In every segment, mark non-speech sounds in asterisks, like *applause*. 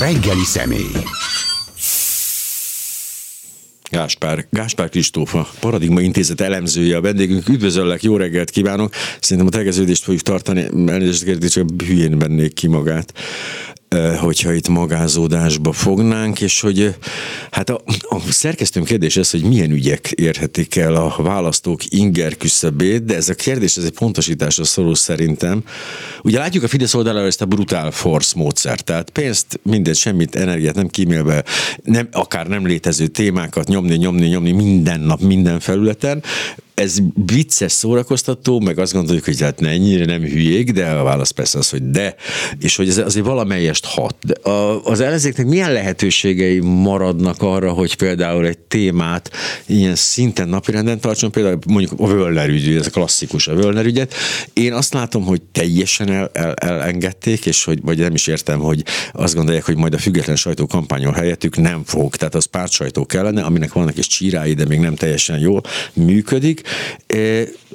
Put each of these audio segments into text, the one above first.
reggeli személy. Gáspár, Gáspár Kristófa, Paradigma Intézet elemzője, a vendégünk. Üdvözöllek, jó reggelt kívánok! Szerintem a tegeződést fogjuk tartani, elnézést kérdés, csak hülyén vennék ki magát hogyha itt magázódásba fognánk, és hogy hát a, a szerkesztőm kérdés ez, hogy milyen ügyek érhetik el a választók inger küszöbét, de ez a kérdés, ez egy pontosításra szorul szerintem. Ugye látjuk a Fidesz oldalára ezt a brutál force módszert, tehát pénzt, mindent, semmit, energiát nem kímélve, nem, akár nem létező témákat nyomni, nyomni, nyomni minden nap, minden felületen, ez vicces szórakoztató, meg azt gondoljuk, hogy hát ne, ennyire nem hülyék, de a válasz persze az, hogy de, és hogy ez azért valamelyest hat. De a, az ellenzéknek milyen lehetőségei maradnak arra, hogy például egy témát ilyen szinten napirenden tartson, például mondjuk a Völner ügy, ez a klasszikus a Völner ügyet. Én azt látom, hogy teljesen el, el, elengedték, és hogy, vagy nem is értem, hogy azt gondolják, hogy majd a független sajtó kampányol helyettük nem fog, tehát az párt sajtó kellene, aminek vannak is csírái, de még nem teljesen jól működik,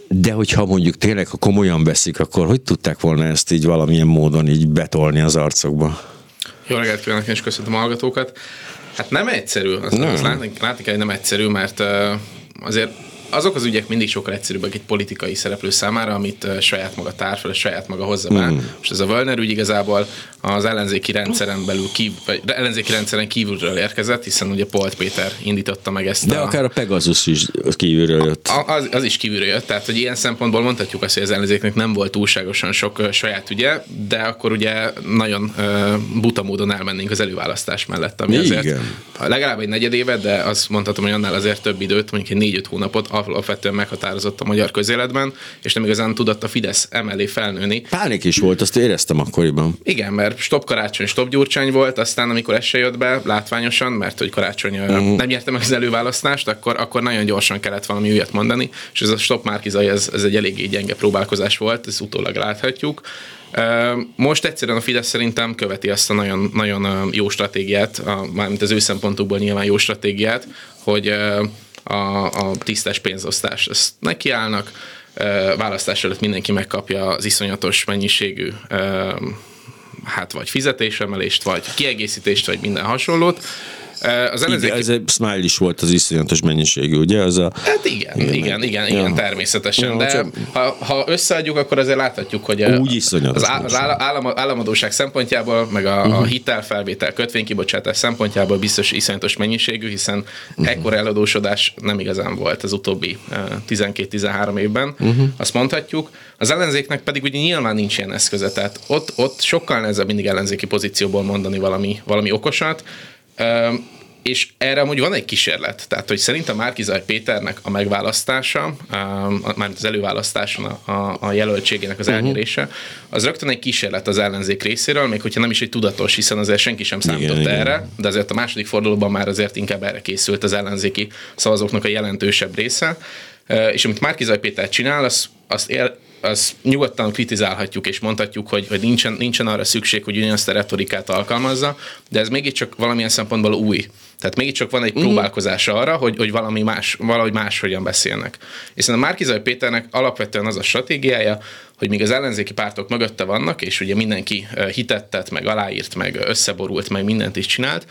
de hogyha mondjuk tényleg, ha komolyan veszik, akkor hogy tudták volna ezt így valamilyen módon így betolni az arcokba? Jó reggelt kívánok, és köszöntöm a hallgatókat. Hát nem egyszerű, azt, nem. azt látni, látni kell, hogy nem egyszerű, mert azért azok az ügyek mindig sokkal egyszerűbbek egy politikai szereplő számára, amit saját maga tár fel, saját maga hozza be. Mm. Most ez a Völner ügy igazából az ellenzéki rendszeren belül kív, vagy ellenzéki rendszeren kívülről érkezett, hiszen ugye Polt Péter indította meg ezt. De a, akár a Pegasus is kívülről jött. A, az, az, is kívülről jött, tehát hogy ilyen szempontból mondhatjuk azt, hogy az ellenzéknek nem volt túlságosan sok saját ügye, de akkor ugye nagyon buta módon elmennénk az előválasztás mellett, ami Igen. azért legalább egy negyed évet, de azt mondhatom, hogy annál azért több időt, mondjuk egy négy-öt hónapot alapvetően meghatározott a magyar közéletben, és nem igazán tudott a Fidesz emelé felnőni. Pánik is volt, azt éreztem akkoriban. Igen, mert stop karácsony, stop gyurcsány volt, aztán amikor ez se jött be látványosan, mert hogy karácsony uh-huh. nem nyerte meg az előválasztást, akkor, akkor nagyon gyorsan kellett valami újat mondani, és ez a stop márkizai, ez, ez egy eléggé gyenge próbálkozás volt, ezt utólag láthatjuk. Most egyszerűen a Fidesz szerintem követi azt a nagyon, nagyon jó stratégiát, mármint az ő szempontokból nyilván jó stratégiát, hogy a, a tisztes pénzosztás. Ezt nekiállnak, választás előtt mindenki megkapja az iszonyatos mennyiségű hát vagy fizetésemelést, vagy kiegészítést, vagy minden hasonlót, az ellenzéki... Igen, ez egy smile is volt az iszonyatos mennyiségű, ugye? Az a... Hát igen, igen, igen, igen, igen ja. természetesen. Ja, de csak... ha, ha összeadjuk, akkor azért láthatjuk, hogy Úgy iszonyatos az, az állam, államadóság szempontjából, meg a, uh-huh. a hitelfelvétel, kötvénykibocsátás szempontjából biztos iszonyatos mennyiségű, hiszen uh-huh. ekkora eladósodás nem igazán volt az utóbbi 12-13 évben, uh-huh. azt mondhatjuk. Az ellenzéknek pedig ugye nyilván nincs ilyen eszköze, tehát ott, ott sokkal nehezebb mindig ellenzéki pozícióból mondani valami, valami okosat, és erre amúgy van egy kísérlet. Tehát, hogy szerintem Márkizaj Péternek a megválasztása, mármint az előválasztáson a, a, a jelöltségének az mhm. elnyerése, az rögtön egy kísérlet az ellenzék részéről, még hogyha nem is egy tudatos, hiszen azért senki sem számított igen, erre, igen. de azért a második fordulóban már azért inkább erre készült az ellenzéki szavazóknak a jelentősebb része. És amit Márkizaj Péter csinál, az, azt él, az nyugodtan kritizálhatjuk és mondhatjuk, hogy, hogy nincsen, nincsen arra szükség, hogy ugyanazt a retorikát alkalmazza, de ez mégiscsak valamilyen szempontból új. Tehát mégiscsak van egy mm. próbálkozás arra, hogy, hogy valami más, valahogy máshogyan beszélnek. És a Márkizaj Péternek alapvetően az a stratégiája, hogy míg az ellenzéki pártok mögötte vannak, és ugye mindenki hitettet, meg aláírt, meg összeborult, meg mindent is csinált,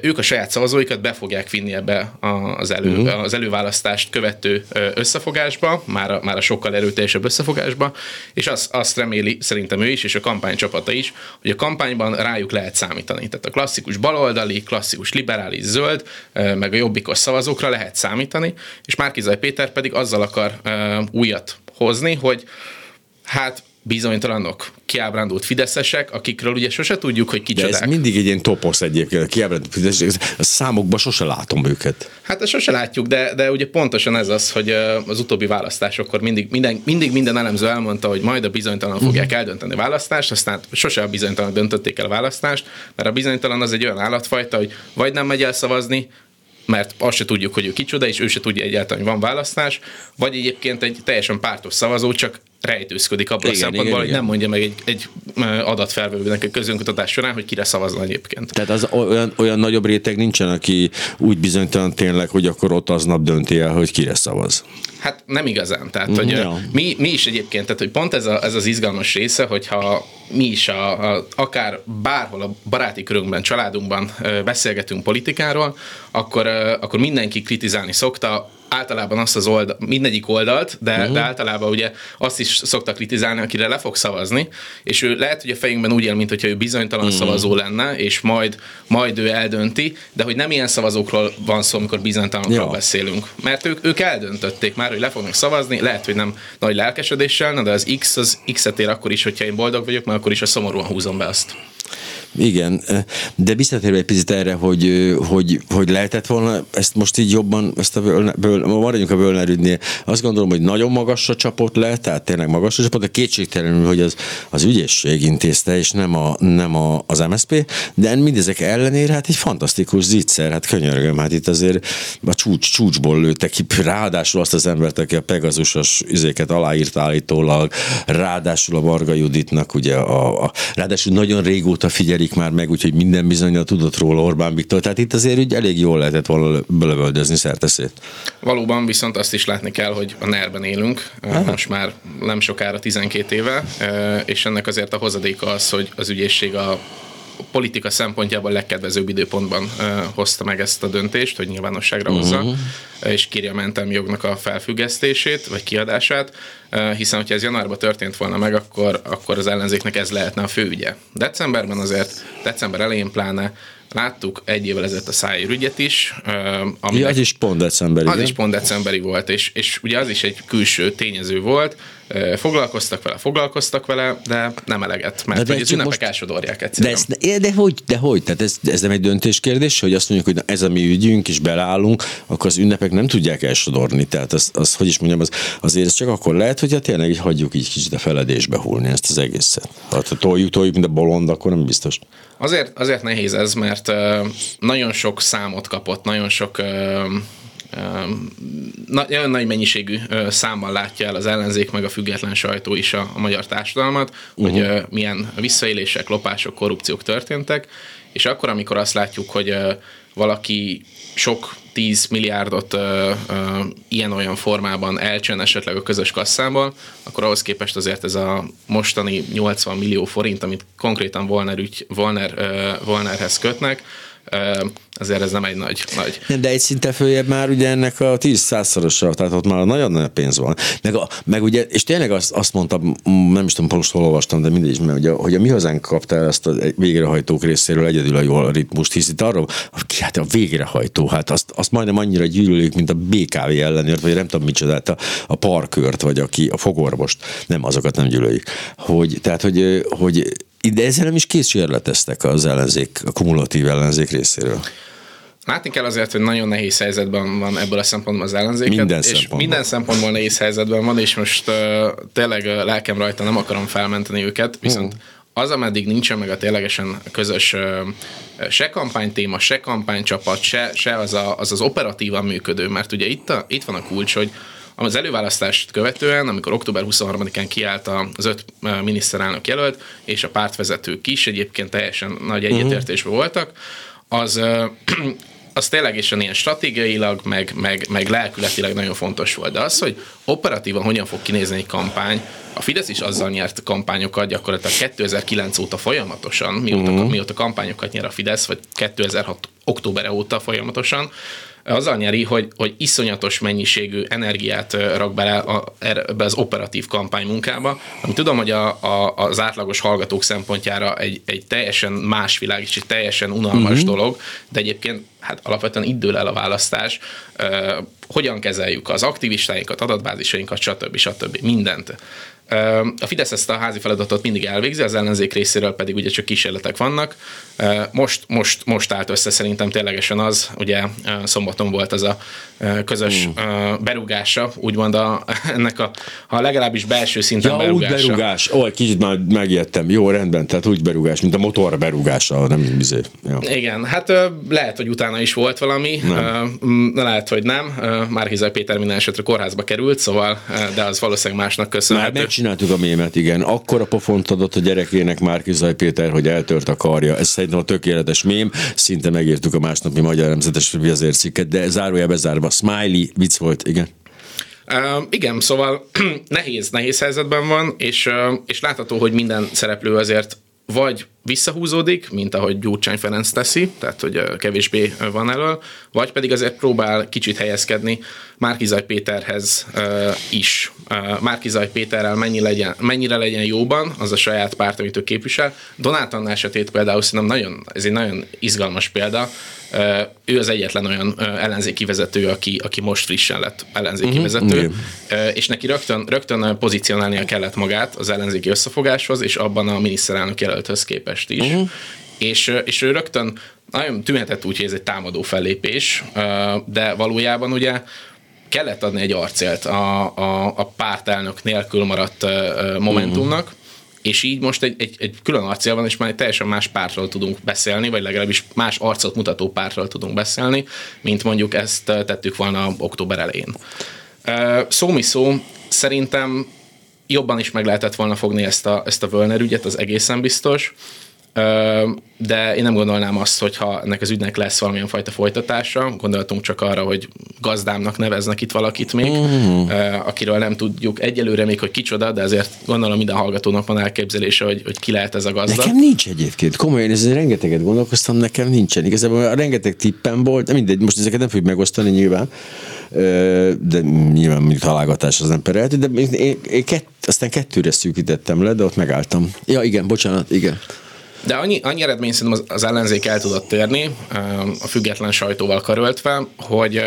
ők a saját szavazóikat be fogják vinni ebbe az, elő, uh-huh. az előválasztást követő összefogásba, már a, már a sokkal erőteljesebb összefogásba, és azt, azt reméli szerintem ő is, és a kampánycsapata is, hogy a kampányban rájuk lehet számítani. Tehát a klasszikus baloldali, klasszikus liberális zöld, meg a jobbikos szavazókra lehet számítani, és Márkizaj Péter pedig azzal akar újat hozni, hogy hát bizonytalanok, kiábrándult fideszesek, akikről ugye sose tudjuk, hogy kicsodák. De ez mindig egy ilyen toposz egyébként, kiábrándult fideszesek, a számokban sose látom őket. Hát sose látjuk, de, de ugye pontosan ez az, hogy az utóbbi választásokkor mindig minden, mindig minden elemző elmondta, hogy majd a bizonytalan uh-huh. fogják eldönteni a választást, aztán sose a bizonytalan döntötték el a választást, mert a bizonytalan az egy olyan állatfajta, hogy vagy nem megy el szavazni, mert azt se tudjuk, hogy ő kicsoda, és ő se tudja egyáltalán, hogy van választás, vagy egyébként egy teljesen pártos szavazó, csak rejtőzködik abban igen, a szempontból, igen, hogy igen. nem mondja meg egy, egy adatfelvevőnek a közönkutatás során, hogy kire szavazna egyébként. Tehát az olyan, olyan nagyobb réteg nincsen, aki úgy bizonytalan tényleg, hogy akkor ott aznap dönti el, hogy kire szavaz. Hát nem igazán. Tehát, mm, hogy ja. mi, mi is egyébként, tehát, hogy pont ez, a, ez az izgalmas része, hogyha mi is a, a, akár bárhol a baráti körünkben, családunkban beszélgetünk politikáról, akkor, akkor mindenki kritizálni szokta általában azt az oldal, mindegyik oldalt, de, uh-huh. de általában ugye azt is szoktak kritizálni, akire le fog szavazni, és ő lehet, hogy a fejünkben úgy él, mint hogyha ő bizonytalan uh-huh. szavazó lenne, és majd, majd ő eldönti, de hogy nem ilyen szavazókról van szó, amikor bizonytalanokról ja. beszélünk. Mert ők, ők eldöntötték már, hogy le fognak szavazni, lehet, hogy nem nagy lelkesedéssel, de az X az X-et ér akkor is, hogyha én boldog vagyok, mert akkor is a szomorúan húzom be azt. Igen, de visszatérve egy picit erre, hogy, hogy, hogy lehetett volna ezt most így jobban, ezt a ből, maradjunk a Bölnerügynél, azt gondolom, hogy nagyon magasra csapott le, tehát tényleg magasra csapott, de kétségtelenül, hogy az, az ügyészség intézte, és nem, a, nem a, az MSP, de mindezek ellenére hát egy fantasztikus zicser, hát könyörgöm, hát itt azért a csúcs, csúcsból lőttek ki, ráadásul azt az embert, aki a Pegazusos üzéket aláírt állítólag, ráadásul a Varga Juditnak ugye a, a ráadásul nagyon régóta figyeli ismerik már meg, úgyhogy minden bizonyal tudott róla Orbán Viktor. Tehát itt azért úgy elég jól lehetett volna belövöldözni szerteszét. Valóban viszont azt is látni kell, hogy a ner élünk, Aha. most már nem sokára 12 éve, és ennek azért a hozadéka az, hogy az ügyészség a politika szempontjából legkedvezőbb időpontban hozta meg ezt a döntést, hogy nyilvánosságra hozza, uh-huh. és kérje a mentelmi jognak a felfüggesztését, vagy kiadását, hiszen hogyha ez januárban történt volna meg, akkor, akkor az ellenzéknek ez lehetne a fő ügye. Decemberben azért, december elején pláne láttuk egy évvel ezelőtt a szájér ügyet is. Ami ja, az is pont decemberi. Az is pont decemberi volt, és, és ugye az is egy külső tényező volt, foglalkoztak vele, foglalkoztak vele, de nem eleget, mert de, de az ünnepek most... elsodorják egyszerűen. De, ez, de, hogy, de hogy? Tehát ez, ez nem egy döntéskérdés, hogy azt mondjuk, hogy ez a mi ügyünk, és beleállunk, akkor az ünnepek nem tudják elsodorni. Tehát az, az hogy is mondjam, az, azért ez csak akkor lehet, hogy hát tényleg így hagyjuk így kicsit a feledésbe hullni ezt az egészet. Hát ha toljuk, toljuk, mint a bolond, akkor nem biztos. Azért, azért nehéz ez, mert nagyon sok számot kapott, nagyon sok nagyon nagy mennyiségű számmal látja el az ellenzék, meg a független sajtó is a, a magyar társadalmat, uh-huh. hogy milyen visszaélések, lopások, korrupciók történtek, és akkor, amikor azt látjuk, hogy valaki sok 10 milliárdot ilyen-olyan formában elcsön esetleg a közös kasszából, akkor ahhoz képest azért ez a mostani 80 millió forint, amit konkrétan Volner, ügy, Volner, Volnerhez kötnek, azért ez nem egy nagy. nagy. De egy szinte följebb már ugye ennek a 10 szorosa, tehát ott már nagyon nagy pénz van. Meg, a, meg ugye, és tényleg azt, azt mondtam, nem is tudom, most hol olvastam, de mindegy, mert ugye, hogy a mi hazánk kapta ezt a végrehajtók részéről egyedül a jó ritmust, hisz itt arról, hát a végrehajtó, hát azt, azt majdnem annyira gyűlölik, mint a BKV ellenőrt, vagy nem tudom micsoda, a, a parkört, vagy aki a fogorvost, nem, azokat nem gyűlölik. Hogy, tehát, hogy, hogy de ezzel nem is kísérleteztek az ellenzék, a kumulatív ellenzék részéről. Látni kell azért, hogy nagyon nehéz helyzetben van ebből a szempontból az ellenzék. Minden és szempontból. minden szempontból nehéz helyzetben van, és most uh, tényleg uh, lelkem rajta nem akarom felmenteni őket, viszont hmm. az, ameddig nincsen meg a ténylegesen közös uh, se kampánytéma, se kampánycsapat, se, se az, a, az az operatívan működő, mert ugye itt, a, itt van a kulcs, hogy az előválasztást követően, amikor október 23-án kiállt az öt miniszterelnök jelölt, és a pártvezetők is egyébként teljesen nagy mhm. egyetértésben voltak, az *clears throat* az tényleg is ilyen stratégiailag, meg, meg, meg lelkületileg nagyon fontos volt. De az, hogy operatívan hogyan fog kinézni egy kampány, a Fidesz is azzal nyert kampányokat gyakorlatilag 2009 óta folyamatosan, mióta, uh-huh. mióta kampányokat nyer a Fidesz, vagy 2006 október óta folyamatosan, azzal nyeri, hogy, hogy iszonyatos mennyiségű energiát rak bele a, ebbe az operatív kampánymunkába, ami tudom, hogy a, a, az átlagos hallgatók szempontjára egy, egy teljesen más világ, és egy teljesen unalmas uh-huh. dolog, de egyébként hát alapvetően idő el a választás, uh, hogyan kezeljük az aktivistáinkat, adatbázisainkat, stb. stb. mindent. A Fidesz ezt a házi feladatot mindig elvégzi, az ellenzék részéről pedig ugye csak kísérletek vannak. Most, most, most állt össze szerintem ténylegesen az, ugye szombaton volt az a közös hmm. berúgása, úgymond a, *laughs* ennek a, ha legalábbis belső szinten ja, berúgása. úgy berúgás, ó, kicsit már megijedtem, jó, rendben, tehát úgy berúgás, mint a motor berúgása, nem bizé. Ja. Igen, hát lehet, hogy utána is volt valami, nem. lehet, hogy nem. Már Péter minden esetre kórházba került, szóval, de az valószínűleg másnak köszönhető. Már csináltuk a mémet, igen. Akkor a pofont adott a gyerekének Márkizaj Péter, hogy eltört a karja. Ez szerintem a tökéletes mém. Szinte megírtuk a másnapi Magyar Nemzetes Vizér cikket, de zárója bezárva. Smiley vicc volt, igen. Uh, igen, szóval *clears throat* nehéz, nehéz helyzetben van, és, uh, és látható, hogy minden szereplő azért vagy visszahúzódik, mint ahogy Gyurcsány Ferenc teszi, tehát hogy kevésbé van elől, vagy pedig azért próbál kicsit helyezkedni Márkizaj Péterhez is. Márkizaj Péterrel mennyi legyen, mennyire legyen jóban, az a saját párt, amit ő képvisel. Donát Anna esetét például szerintem nagyon, ez egy nagyon izgalmas példa, ő az egyetlen olyan ellenzéki vezető, aki, aki most frissen lett ellenzéki uh-huh. vezető, uh, és neki rögtön, rögtön pozícionálnia kellett magát az ellenzéki összefogáshoz, és abban a miniszterelnök jelölthöz képest is. Uh-huh. És, és ő rögtön nagyon tűnhetett úgy, hogy ez egy támadó fellépés, de valójában ugye kellett adni egy arcélt a, a, a pártelnök nélkül maradt Momentumnak, uh-huh és így most egy, egy, egy külön arcél van, és már egy teljesen más pártról tudunk beszélni, vagy legalábbis más arcot mutató pártról tudunk beszélni, mint mondjuk ezt tettük volna október elején. Szó mi szó, szerintem jobban is meg lehetett volna fogni ezt a, ezt a Völner ügyet, az egészen biztos de én nem gondolnám azt, hogyha ennek az ügynek lesz valamilyen fajta folytatása. Gondoltunk csak arra, hogy gazdámnak neveznek itt valakit még, mm. akiről nem tudjuk egyelőre még, hogy kicsoda, de azért gondolom minden hallgatónak van elképzelése, hogy, hogy ki lehet ez a gazda. Nekem nincs egyébként. Komolyan, ez rengeteget gondolkoztam, nekem nincsen. Igazából a rengeteg tippem volt, de mindegy, most ezeket nem fogjuk megosztani nyilván, de nyilván mondjuk találgatás az nem perelt, de én, én kett, aztán kettőre szűkítettem le, de ott megálltam. Ja, igen, bocsánat, igen. De annyi, annyi eredmény szerintem az, az ellenzék el tudott térni, a független sajtóval karöltve, hogy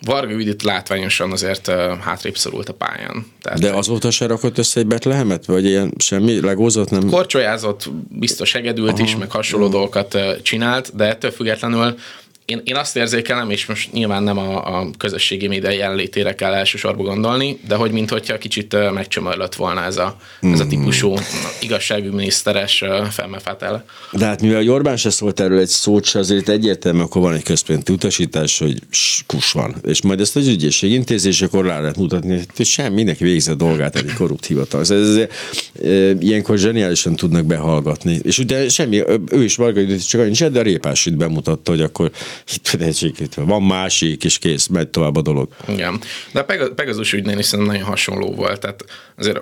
Varga Judit látványosan azért hátrébb szorult a pályán. Tehát De azóta se rakott össze egy Betlehemet? Vagy ilyen semmi legózott? Nem? Korcsolyázott, biztos hegedült Aha. is, meg hasonló dolgokat csinált, de ettől függetlenül én, én azt érzékelem, és most nyilván nem a, a közösségi média jelenlétére kell elsősorban gondolni, de hogy mintha kicsit megcsömörlött volna ez a, mm. ez a hmm. típusú igazságügyminiszteres felmefátele. De hát mivel Orbán se szólt erről egy szót se, azért egyértelmű, akkor van egy központi utasítás, hogy kus van. És majd ezt az ügyészség intézésekor rá lehet mutatni, hogy sem mindenki végzi a dolgát egy korrupt hivatal. Ez, ez, ez, ilyenkor zseniálisan tudnak behallgatni. És ugye semmi, ő is Varga csak annyi, de a Répás itt bemutatta, hogy akkor van másik, és kész, megy tovább a dolog. Igen. De a Pegasus ügynél is nagyon hasonló volt. Tehát azért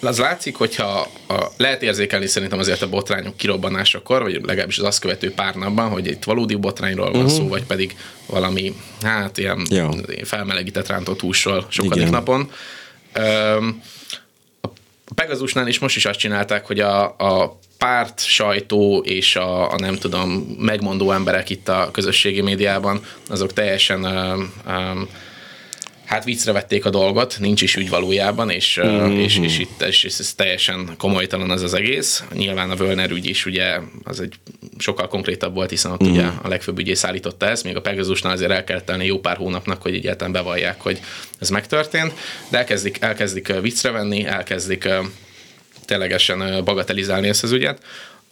az látszik, hogyha a, lehet érzékelni szerintem azért a botrányok kirobbanásakor, vagy legalábbis az azt követő pár napban, hogy itt valódi botrányról van uh-huh. szó, vagy pedig valami, hát ilyen ja. felmelegített rántott húsról sokadik Igen. napon. A Pegasusnál is most is azt csinálták, hogy a, a párt, sajtó és a, a nem tudom, megmondó emberek itt a közösségi médiában, azok teljesen um, hát viccre vették a dolgot, nincs is ügy valójában, és, mm-hmm. és, és itt és ez teljesen komolytalan az az egész. Nyilván a Völner ügy is ugye az egy sokkal konkrétabb volt, hiszen ott mm. ugye a legfőbb ügyész állította ezt, még a Pegasusnál azért el kellett tenni jó pár hónapnak, hogy egyáltalán bevallják, hogy ez megtörtént, de elkezdik, elkezdik viccre venni, elkezdik ténylegesen bagatelizálni ezt az ügyet.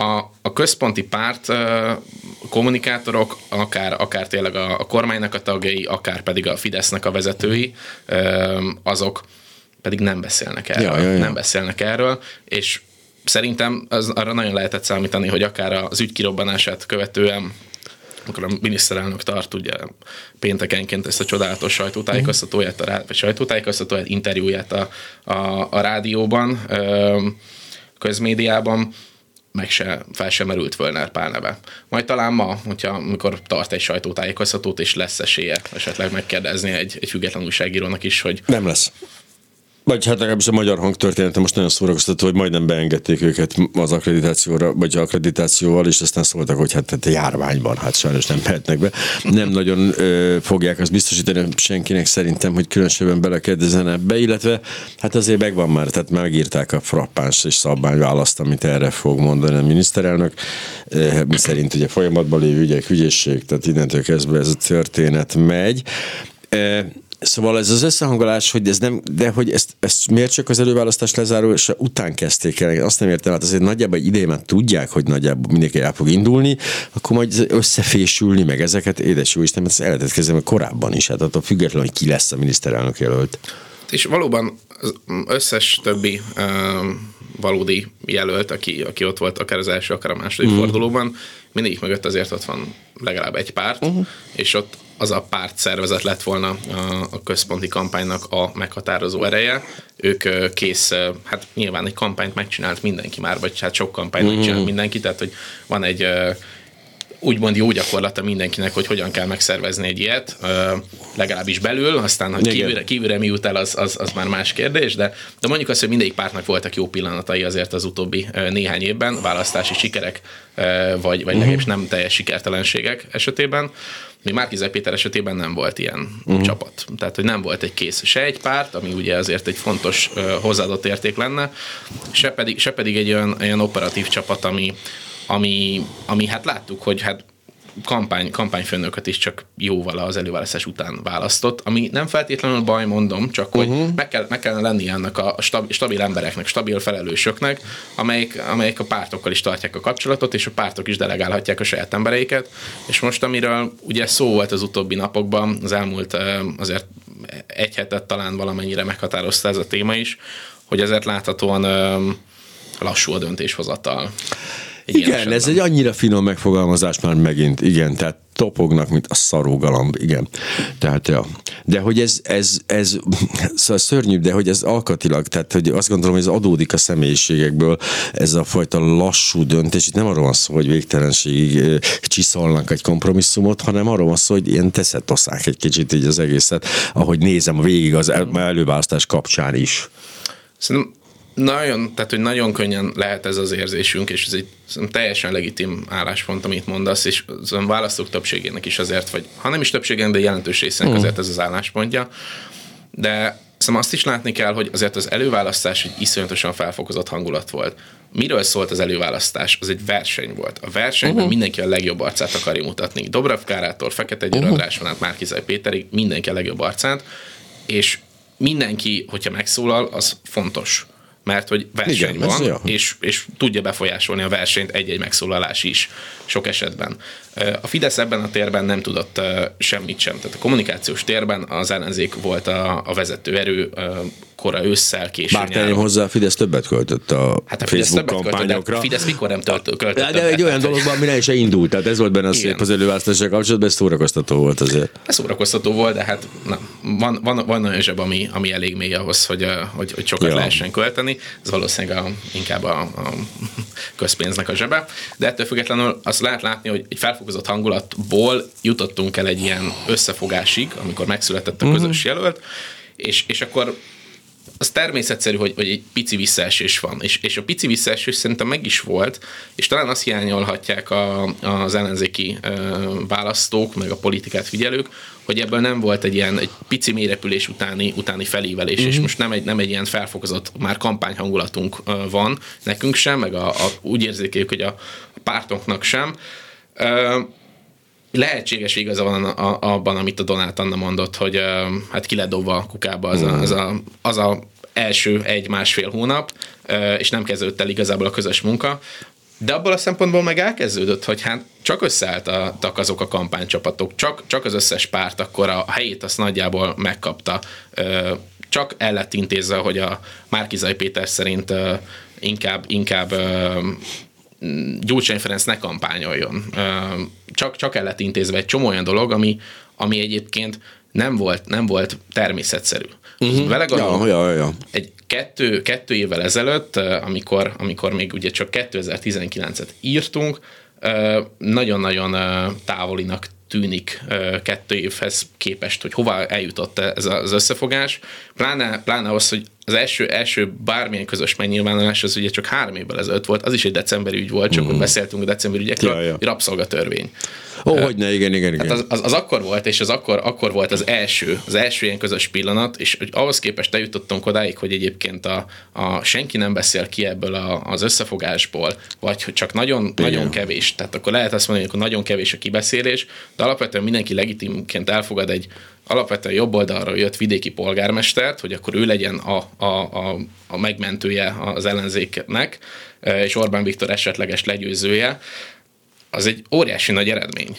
A, a központi párt kommunikátorok, akár, akár tényleg a, a kormánynak a tagjai, akár pedig a Fidesznek a vezetői, azok pedig nem beszélnek erről. Ja, ja, ja. Nem beszélnek erről, és szerintem az, arra nagyon lehetett számítani, hogy akár az ügy kirobbanását követően amikor a miniszterelnök tart ugye péntekenként ezt a csodálatos sajtótájékoztatóját, a, vagy sajtótájékoztatóját, interjúját a, a, a rádióban, közmédiában, meg se, fel sem merült Völner Pál neve. Majd talán ma, hogyha amikor tart egy sajtótájékoztatót, és lesz esélye esetleg megkérdezni egy, egy független újságírónak is, hogy... Nem lesz. Vagy hát legalábbis a magyar hangtörténete most nagyon szórakoztató, hogy majdnem beengedték őket az akkreditációra, vagy akkreditációval, és aztán szóltak, hogy hát, hát járványban, hát sajnos nem mehetnek be. Nem nagyon ö, fogják azt biztosítani senkinek szerintem, hogy különösebben belekedezzen ebbe, illetve hát azért megvan már, tehát megírták a frappáns és szabványválaszt, amit erre fog mondani a miniszterelnök, mi szerint ugye folyamatban lévő ügyek, ügyészség, tehát innentől kezdve ez a történet megy. Szóval ez az összehangolás, hogy ez nem, de hogy ezt, ezt miért csak az előválasztás lezárulása után kezdték el, azt nem értem, hát azért nagyjából idején már tudják, hogy nagyjából mindenki el fog indulni, akkor majd összefésülni meg ezeket, édes jó Isten, mert ezt el lehetett kezdeni korábban is, hát attól függetlenül, hogy ki lesz a miniszterelnök jelölt. és valóban az összes többi um, valódi jelölt, aki, aki ott volt akár az első, akár a második uh-huh. fordulóban, mindegyik mögött azért ott van legalább egy párt, uh-huh. és ott az a párt szervezet lett volna a, a központi kampánynak a meghatározó ereje. Ők kész, hát nyilván egy kampányt megcsinált mindenki már, vagy hát sok kampányt uh-huh. megcsinált mindenki, tehát hogy van egy úgymond jó gyakorlata mindenkinek, hogy hogyan kell megszervezni egy ilyet, legalábbis belül, aztán, hogy kívülre, kívülre mi jut el, az, az, az már más kérdés, de, de mondjuk azt, hogy mindegyik pártnak voltak jó pillanatai azért az utóbbi néhány évben, választási sikerek, vagy, vagy uh-huh. legalábbis nem teljes sikertelenségek esetében. Még Márkizaj Péter esetében nem volt ilyen uh-huh. csapat. Tehát, hogy nem volt egy kész se egy párt, ami ugye azért egy fontos uh, hozzáadott érték lenne, se pedig, se pedig egy olyan, olyan operatív csapat, ami, ami, ami hát láttuk, hogy hát kampány, kampányfőnököt is csak jóval az előválasztás után választott, ami nem feltétlenül baj, mondom, csak hogy uh-huh. meg, kell, meg kellene lenni ennek a stabil, stabil embereknek, stabil felelősöknek, amelyik, amelyik a pártokkal is tartják a kapcsolatot, és a pártok is delegálhatják a saját embereiket. És most, amiről ugye szó volt az utóbbi napokban, az elmúlt azért egy hetet talán valamennyire meghatározta ez a téma is, hogy ezért láthatóan lassú a döntéshozatal. Igen, esetben. ez egy annyira finom megfogalmazás már megint, igen, tehát topognak, mint a szarógalamb, igen. Tehát, ja. De hogy ez, ez, ez *laughs* szóval szörnyű, de hogy ez alkatilag, tehát hogy azt gondolom, hogy ez adódik a személyiségekből, ez a fajta lassú döntés, itt nem arról van szó, hogy végtelenségig csiszolnak egy kompromisszumot, hanem arról van szó, hogy ilyen teszetosszák egy kicsit így az egészet, ahogy nézem végig az el, előválasztás kapcsán is. Szerintem nagyon, tehát hogy nagyon könnyen lehet ez az érzésünk, és ez egy teljesen legitim álláspont, amit mondasz, és a választók többségének is azért, vagy ha nem is többségének, de jelentős részének mm. azért ez az álláspontja. De Szóval azt is látni kell, hogy azért az előválasztás egy iszonyatosan felfokozott hangulat volt. Miről szólt az előválasztás? Az egy verseny volt. A versenyben uh-huh. mindenki a legjobb arcát akarja mutatni. Dobrev Kárától, Fekete Győr uh-huh. András van át Márkizaj Péterig, mindenki a legjobb arcát, és mindenki, hogyha megszólal, az fontos mert hogy verseny Igen, van, és, és tudja befolyásolni a versenyt egy-egy megszólalás is sok esetben. A Fidesz ebben a térben nem tudott semmit sem. Tehát a kommunikációs térben az ellenzék volt a, a vezető erő, kora ősszel, késő Bár tenném hozzá, Fidesz többet költött a, hát a Fidesz Facebook kampányokra. Költött, Fidesz mikor nem töltött, költött De, de egy olyan dologban, amire se indult, tehát ez volt benne a szép az előválasztással kapcsolatban, ez szórakoztató volt azért. Ez szórakoztató volt, de hát na, van, van, van olyan zseb, ami, ami elég mély ahhoz, hogy, hogy, hogy sokat ja. lehessen költeni. Ez valószínűleg a, inkább a, a közpénznek a zsebe. De ettől függetlenül azt lehet látni, hogy egy felfokozott hangulatból jutottunk el egy ilyen összefogásig, amikor megszületett a mhm. közös jelölt, és, és akkor az természetszerű, hogy, hogy egy pici visszaesés van. És, és a pici visszaesés szerintem meg is volt, és talán azt hiányolhatják a, az ellenzéki választók, meg a politikát figyelők, hogy ebből nem volt egy ilyen egy pici mérepülés utáni, utáni felívelés, uh-huh. és mhm. most nem egy, nem egy ilyen felfokozott már kampányhangulatunk van nekünk sem, meg a, a, úgy érzékeljük, hogy a, a pártoknak sem. Lehetséges igaza van abban, amit a Donát Anna mondott, hogy hát ki lett dobva a kukába az, a, az, a, az a első egy-másfél hónap, és nem kezdődött el igazából a közös munka, de abból a szempontból meg elkezdődött, hogy hát csak összeálltak azok a kampánycsapatok, csak, csak az összes párt akkor a helyét azt nagyjából megkapta. Csak el lett intézve, hogy a Márkizai Péter szerint inkább, inkább Gyurcsány Ferenc ne kampányoljon. Csak, csak el lett intézve egy csomó olyan dolog, ami, ami egyébként nem volt, nem volt természetszerű. Uh-huh. Vele gondolom, ja, ja, ja. egy kettő, kettő évvel ezelőtt, amikor, amikor még ugye csak 2019-et írtunk, nagyon-nagyon távolinak tűnik kettő évhez képest, hogy hova eljutott ez az összefogás. Pláne, pláne az, hogy az első, első bármilyen közös megnyilvánulás az ugye csak három évvel ezelőtt volt, az is egy decemberi ügy volt, csak mm. beszéltünk a decemberi ügyekről, ja, ja. rabszolgatörvény. Ó, oh, hogy ne, igen, igen, igen. Hát az, az, az, akkor volt, és az akkor, akkor volt az első, az első ilyen közös pillanat, és hogy ahhoz képest eljutottunk odáig, hogy egyébként a, a senki nem beszél ki ebből a, az összefogásból, vagy hogy csak nagyon, nagyon kevés. Tehát akkor lehet azt mondani, hogy nagyon kevés a kibeszélés, de alapvetően mindenki legitimként elfogad egy alapvetően jobb oldalról jött vidéki polgármestert, hogy akkor ő legyen a, a, a, a megmentője az ellenzéknek, és Orbán Viktor esetleges legyőzője, az egy óriási nagy eredmény.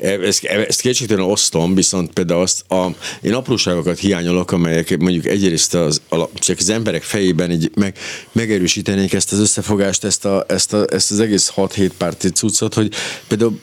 ezt, ezt kétségtelen osztom, viszont például azt a, én apróságokat hiányolok, amelyek mondjuk egyrészt az, csak az emberek fejében így meg, megerősítenék ezt az összefogást, ezt, a, ezt, a, ezt az egész 6-7 párti cuccot, hogy például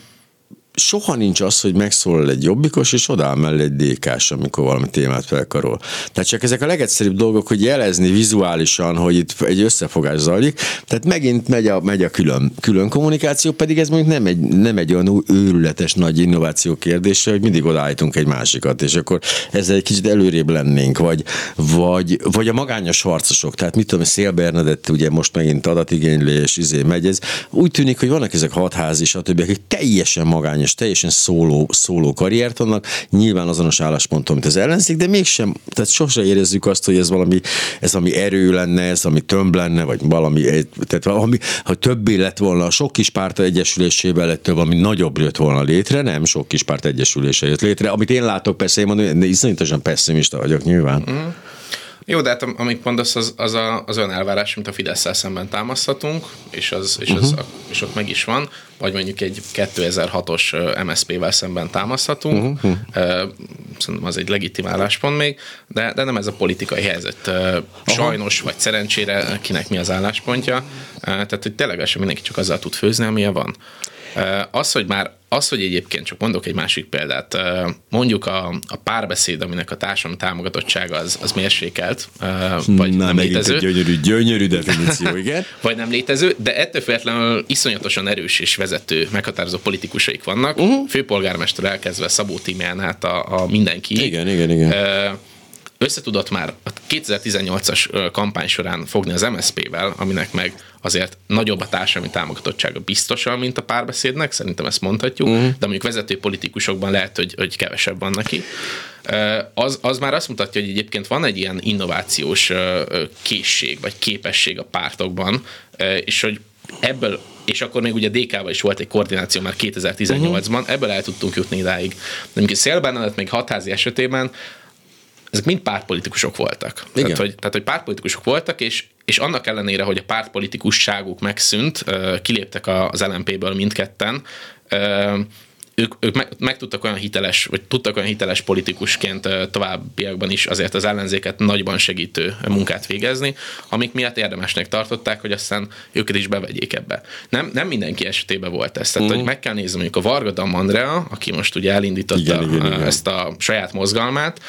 soha nincs az, hogy megszólal egy jobbikos, és odáll mellé egy dékás, amikor valami témát felkarol. Tehát csak ezek a legegyszerűbb dolgok, hogy jelezni vizuálisan, hogy itt egy összefogás zajlik, tehát megint megy a, megy a külön, külön kommunikáció, pedig ez mondjuk nem egy, nem egy olyan őrületes nagy innováció kérdése, hogy mindig odaállítunk egy másikat, és akkor ezzel egy kicsit előrébb lennénk, vagy, vagy, vagy a magányos harcosok, tehát mit tudom, Szél Bernadett ugye most megint adatigénylés, izé megy, ez úgy tűnik, hogy vannak ezek hatházi, stb., akik teljesen magányos és teljesen szóló, szóló karriert annak, nyilván azonos állásponton, mint az ellenzék, de mégsem, tehát sose érezzük azt, hogy ez valami, ez valami erő lenne, ez valami tömb lenne, vagy valami, tehát valami, ha többé lett volna, sok kis párt egyesülésével lett valami nagyobb jött volna létre, nem sok kis párt egyesülése jött létre. Amit én látok, persze én mondom, iszonyatosan pessimista vagyok nyilván. Mm. Jó, de hát amit mondasz, az, az, a, az olyan elvárás, mint a fidesz szemben támaszthatunk, és, az, és, az, uh-huh. és ott meg is van, vagy mondjuk egy 2006-os MSZP-vel szemben támaszthatunk. Uh-huh. Szerintem az egy legitim álláspont még, de, de nem ez a politikai helyzet. Sajnos, vagy szerencsére kinek mi az álláspontja. Tehát, hogy tényleg mindenki csak azzal tud főzni, amilyen van. Az, hogy már az, hogy egyébként csak mondok egy másik példát, mondjuk a, a párbeszéd, aminek a társadalmi támogatottsága az, az mérsékelt, vagy Na, nem létező. Egy gyönyörű, gyönyörű definíció, igen. *laughs* vagy nem létező, de ettől függetlenül iszonyatosan erős és vezető, meghatározó politikusaik vannak. Uh-huh. Főpolgármester elkezdve Szabó Tímján át a, a mindenki. Igen, igen, igen. Uh, összetudott már a 2018-as kampány során fogni az MSZP-vel, aminek meg azért nagyobb a társadalmi támogatottsága biztosan, mint a párbeszédnek, szerintem ezt mondhatjuk, uh-huh. de mondjuk vezető politikusokban lehet, hogy, hogy kevesebb van neki. Az, az már azt mutatja, hogy egyébként van egy ilyen innovációs készség, vagy képesség a pártokban, és hogy ebből és akkor még ugye DK-val is volt egy koordináció már 2018-ban, uh-huh. ebből el tudtunk jutni idáig. De mondjuk Szélbánadat még hatházi esetében ezek mind pártpolitikusok voltak. Igen. Tehát, hogy, tehát, hogy pártpolitikusok voltak, és, és annak ellenére, hogy a pártpolitikusságuk megszűnt, kiléptek az LMP-ből mindketten, ők, ők meg, meg tudtak olyan hiteles, vagy tudtak olyan hiteles politikusként továbbiakban is azért az ellenzéket nagyban segítő munkát végezni, amik miatt érdemesnek tartották, hogy aztán őket is bevegyék ebbe. Nem, nem mindenki esetében volt ez. Tehát, uh-huh. hogy meg kell nézni mondjuk a Varga Dam Andrea, aki most ugye elindította igen, igen, igen. ezt a saját mozgalmát,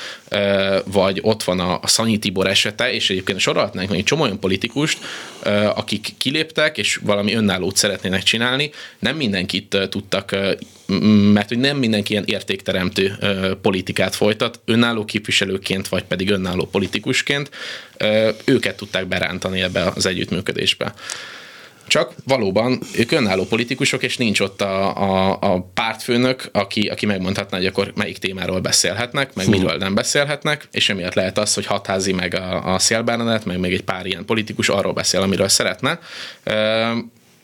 vagy ott van a, a Szanyi Tibor esete, és egyébként sorolhatnánk még egy csomó olyan politikust, akik kiléptek, és valami önállót szeretnének csinálni, nem mindenkit tudtak mert hogy nem mindenki ilyen értékteremtő politikát folytat, önálló képviselőként, vagy pedig önálló politikusként, őket tudták berántani ebbe az együttműködésbe. Csak valóban ők önálló politikusok, és nincs ott a, a, a pártfőnök, aki, aki megmondhatná, hogy akkor melyik témáról beszélhetnek, meg Fú. miről nem beszélhetnek, és emiatt lehet az, hogy hatházi meg a, a szélbánanet, meg még egy pár ilyen politikus arról beszél, amiről szeretne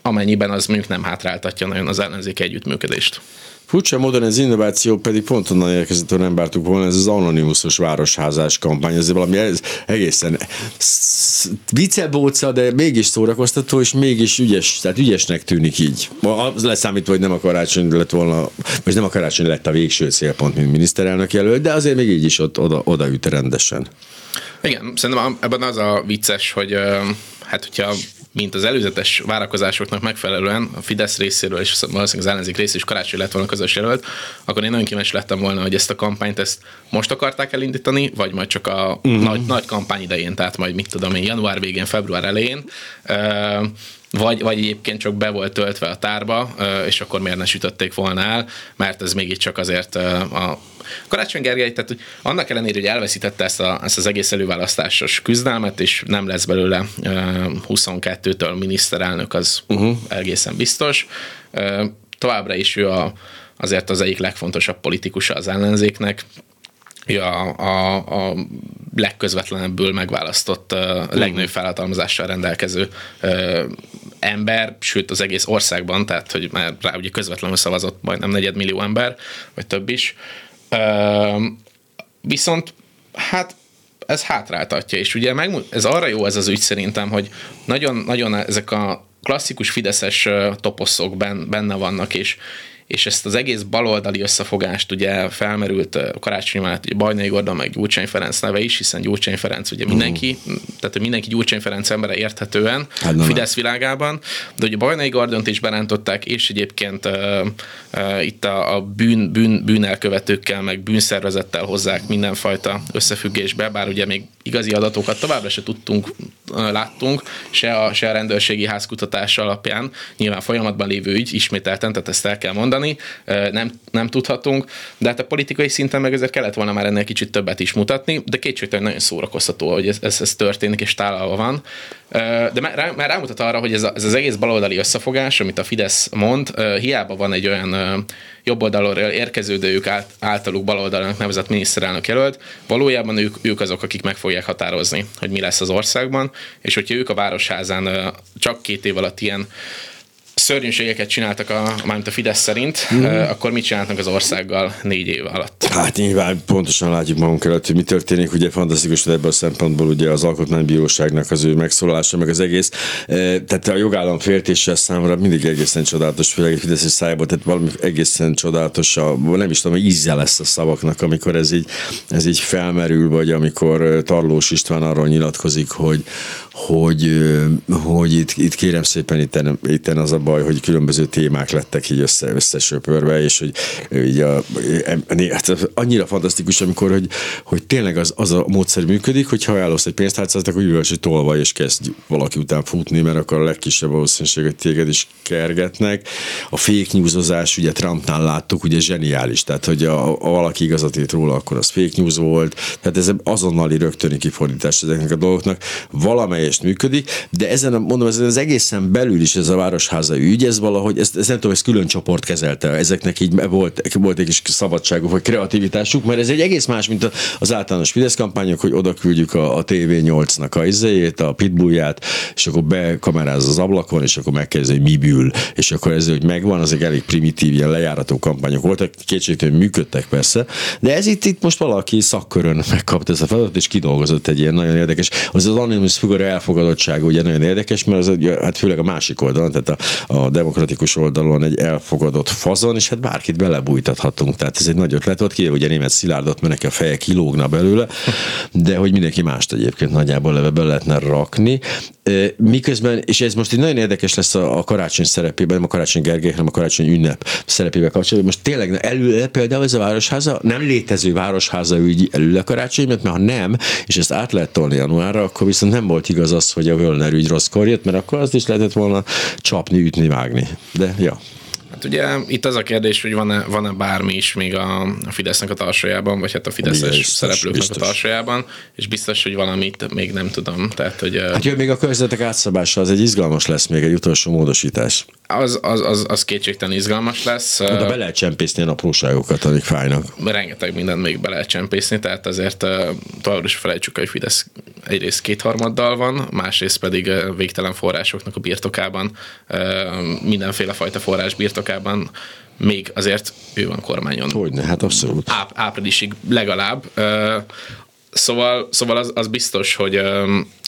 amennyiben az mondjuk nem hátráltatja nagyon az ellenzék együttműködést. Furcsa módon ez innováció pedig pont onnan érkezett, hogy nem vártuk volna, ez az anonimusos városházás kampány, ez valami egészen vicebóca, de mégis szórakoztató, és mégis ügyes, tehát ügyesnek tűnik így. Leszámítva, hogy nem a karácsony lett volna, vagy nem a karácsony lett a végső célpont, mint miniszterelnök jelölt, de azért még így is ott oda, odaüt rendesen. Igen, szerintem ebben az a vicces, hogy hát hogyha mint az előzetes várakozásoknak megfelelően a Fidesz részéről és valószínűleg az ellenzék részéről is karácsony lett volna közös jelölt, akkor én nagyon kíváncsi lettem volna, hogy ezt a kampányt ezt most akarták elindítani, vagy majd csak a uh-huh. nagy, nagy kampány idején, tehát majd mit tudom én, január végén, február elején. Uh, vagy, vagy egyébként csak be volt töltve a tárba, és akkor miért ne sütötték volna el, mert ez mégiscsak azért a Karácsony Gergely, tehát hogy annak ellenére, hogy elveszítette ezt, a, ezt az egész előválasztásos küzdelmet, és nem lesz belőle 22-től miniszterelnök, az uh-huh. egészen biztos. Továbbra is ő a, azért az egyik legfontosabb politikusa az ellenzéknek, ő a, a, legközvetlenebből megválasztott, uh, legnagyobb felhatalmazással rendelkező uh, ember, sőt az egész országban, tehát hogy már rá ugye közvetlenül szavazott majdnem negyedmillió ember, vagy több is. Uh, viszont hát ez hátráltatja, és ugye megmut, ez arra jó ez az ügy szerintem, hogy nagyon, nagyon ezek a klasszikus fideszes toposzok benne vannak, és és ezt az egész baloldali összefogást ugye felmerült karácsony mellett ugye Bajnai Gordon, meg Gyurcsány Ferenc neve is, hiszen Gyurcsány Ferenc ugye mindenki, uh. tehát mindenki Gyurcsány Ferenc embere érthetően hát Fidesz világában, de ugye Bajnai Gordont is berántották, és egyébként uh, uh, itt a, a bűn, bűn, bűnelkövetőkkel, meg bűnszervezettel hozzák mindenfajta összefüggésbe, bár ugye még igazi adatokat továbbra se tudtunk, uh, láttunk, se a, se a rendőrségi házkutatás alapján, nyilván folyamatban lévő ügy, ismételten, tehát ezt el kell mondani, nem, nem tudhatunk, de hát a politikai szinten meg ezért kellett volna már ennél kicsit többet is mutatni, de kétségtelen nagyon szórakoztató, hogy ez, ez, ez történik és tálalva van. De már, már rámutat arra, hogy ez, a, ez az egész baloldali összefogás, amit a Fidesz mond, hiába van egy olyan jobb oldalról érkeződő ők általuk baloldalnak nevezett miniszterelnök jelölt, valójában ők, ők azok, akik meg fogják határozni, hogy mi lesz az országban, és hogyha ők a Városházán csak két év alatt ilyen szörnyűségeket csináltak, a, mármint a Fidesz szerint, mm. akkor mit csináltak az országgal négy év alatt? Hát nyilván pontosan látjuk magunk előtt, hogy mi történik. Ugye fantasztikus, hogy ebből a szempontból ugye az alkotmánybíróságnak az ő megszólalása, meg az egész. Tehát a jogállam féltése számomra mindig egészen csodálatos, főleg egy Fidesz szájából, tehát valami egészen csodálatos, a, nem is tudom, hogy ízze lesz a szavaknak, amikor ez így, ez így felmerül, vagy amikor Tarlós István arról nyilatkozik, hogy, hogy, hogy itt, itt kérem szépen itten, itten az a baj, hogy különböző témák lettek így össze, összesöpörve, és hogy így a, hát annyira fantasztikus, amikor, hogy, hogy tényleg az, az a módszer működik, hogy ha ajánlsz egy pénztárcát, akkor ülős, hogy tolva, és kezd valaki után futni, mert akkor a legkisebb valószínűség, hogy téged is kergetnek. A fake newsozás, ugye Trumpnál láttuk, ugye zseniális, tehát hogy a, a valaki igazat írt róla, akkor az fake news volt, tehát ez azonnali rögtöni kifordítás ezeknek a dolgoknak. Valamelyest működik, de ezen, mondom, ezen az egészen belül is ez a városháza ügy, ez valahogy, ezt, ezt nem tudom, ez külön csoport kezelte, ezeknek így volt, volt egy kis szabadságuk, vagy kreativitásuk, mert ez egy egész más, mint az általános Fidesz kampányok, hogy oda küldjük a, a TV8-nak a izéjét, a pitbullját, és akkor bekameráz az ablakon, és akkor megkezdő, hogy mi bül, és akkor ez, hogy megvan, azok elég primitív, ilyen lejárató kampányok voltak, kétségtelen működtek persze, de ez itt, itt most valaki szakkörön megkapta ezt a feladatot, és kidolgozott egy ilyen nagyon érdekes, az az Anonymous figura elfogadottsága ugye nagyon érdekes, mert az, hát főleg a másik oldalon, tehát a, a demokratikus oldalon egy elfogadott fazon, és hát bárkit belebújtathatunk, tehát ez egy nagy ötlet volt, ki ugye német szilárdot, mert neki a feje kilógna belőle, de hogy mindenki mást egyébként nagyjából leve be lehetne rakni. Miközben, és ez most egy nagyon érdekes lesz a, karácsony szerepében, nem a karácsony Gergely, hanem a karácsony ünnep szerepével kapcsolatban. Most tényleg elő például ez a városháza, nem létező városháza ügy elő a karácsony, mert ha nem, és ezt át lehet tolni januárra, akkor viszont nem volt igaz az, hogy a Völner ügy rosszkor jött, mert akkor azt is lehetett volna csapni, ütni, vágni. De ja. Hát ugye itt az a kérdés, hogy van-e, van-e bármi is még a, a Fidesznek a tarsajában, vagy hát a Fideszes biztos, szereplőknek biztos. a tarsajában, és biztos, hogy valamit még nem tudom. Tehát, hogy, hát jön még a körzetek átszabása, az egy izgalmas lesz még egy utolsó módosítás. Az, az, az, az kétségtelen izgalmas lesz. De be lehet csempészni a apróságokat, amik fájnak. Rengeteg mindent még be lehet csempészni, tehát azért továbbra is felejtsük, hogy Fidesz egyrészt kétharmaddal van, másrészt pedig végtelen forrásoknak a birtokában, mindenféle fajta forrás birtokában még azért ő van kormányon. Hogyne, hát abszolút. Áp, áprilisig legalább. Szóval, szóval az, az biztos, hogy,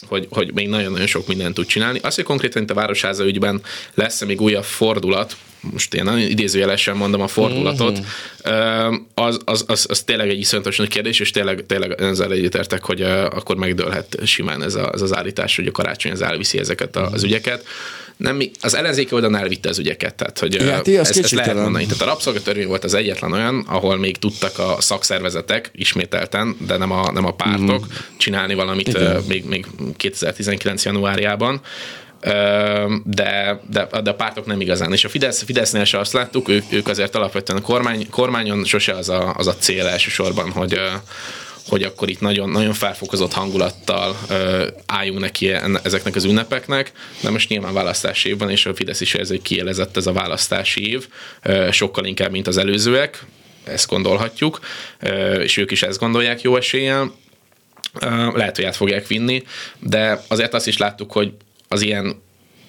hogy, hogy még nagyon-nagyon sok mindent tud csinálni. Az, hogy konkrétan itt a Városháza ügyben lesz még újabb fordulat, most én nagyon idézőjelesen mondom a fordulatot, mm-hmm. az, az, az, az tényleg egy iszonyatos nagy kérdés, és tényleg, tényleg ezzel egyetértek, hogy akkor megdőlhet simán ez, a, ez az állítás, hogy a karácsony az elviszi ezeket az ügyeket nem, az ellenzéki oldalon elvitte az ügyeket, tehát hogy ja, ezt, ezt lehet mondani. Tehát a rabszolgatörvény volt az egyetlen olyan, ahol még tudtak a szakszervezetek ismételten, de nem a, nem a pártok mm. csinálni valamit még, még 2019. januárjában de, de, de a pártok nem igazán. És a Fidesz, Fidesznél se azt láttuk, ők, ők azért alapvetően a kormány, kormányon sose az a, az a cél elsősorban, hogy, hogy akkor itt nagyon, nagyon felfokozott hangulattal ö, álljunk neki ezeknek az ünnepeknek, de most nyilván választási év van, és a Fidesz is érzi, hogy kielezett ez a választási év, ö, sokkal inkább, mint az előzőek, ezt gondolhatjuk, ö, és ők is ezt gondolják jó eséllyel, lehet, hogy át fogják vinni, de azért azt is láttuk, hogy az ilyen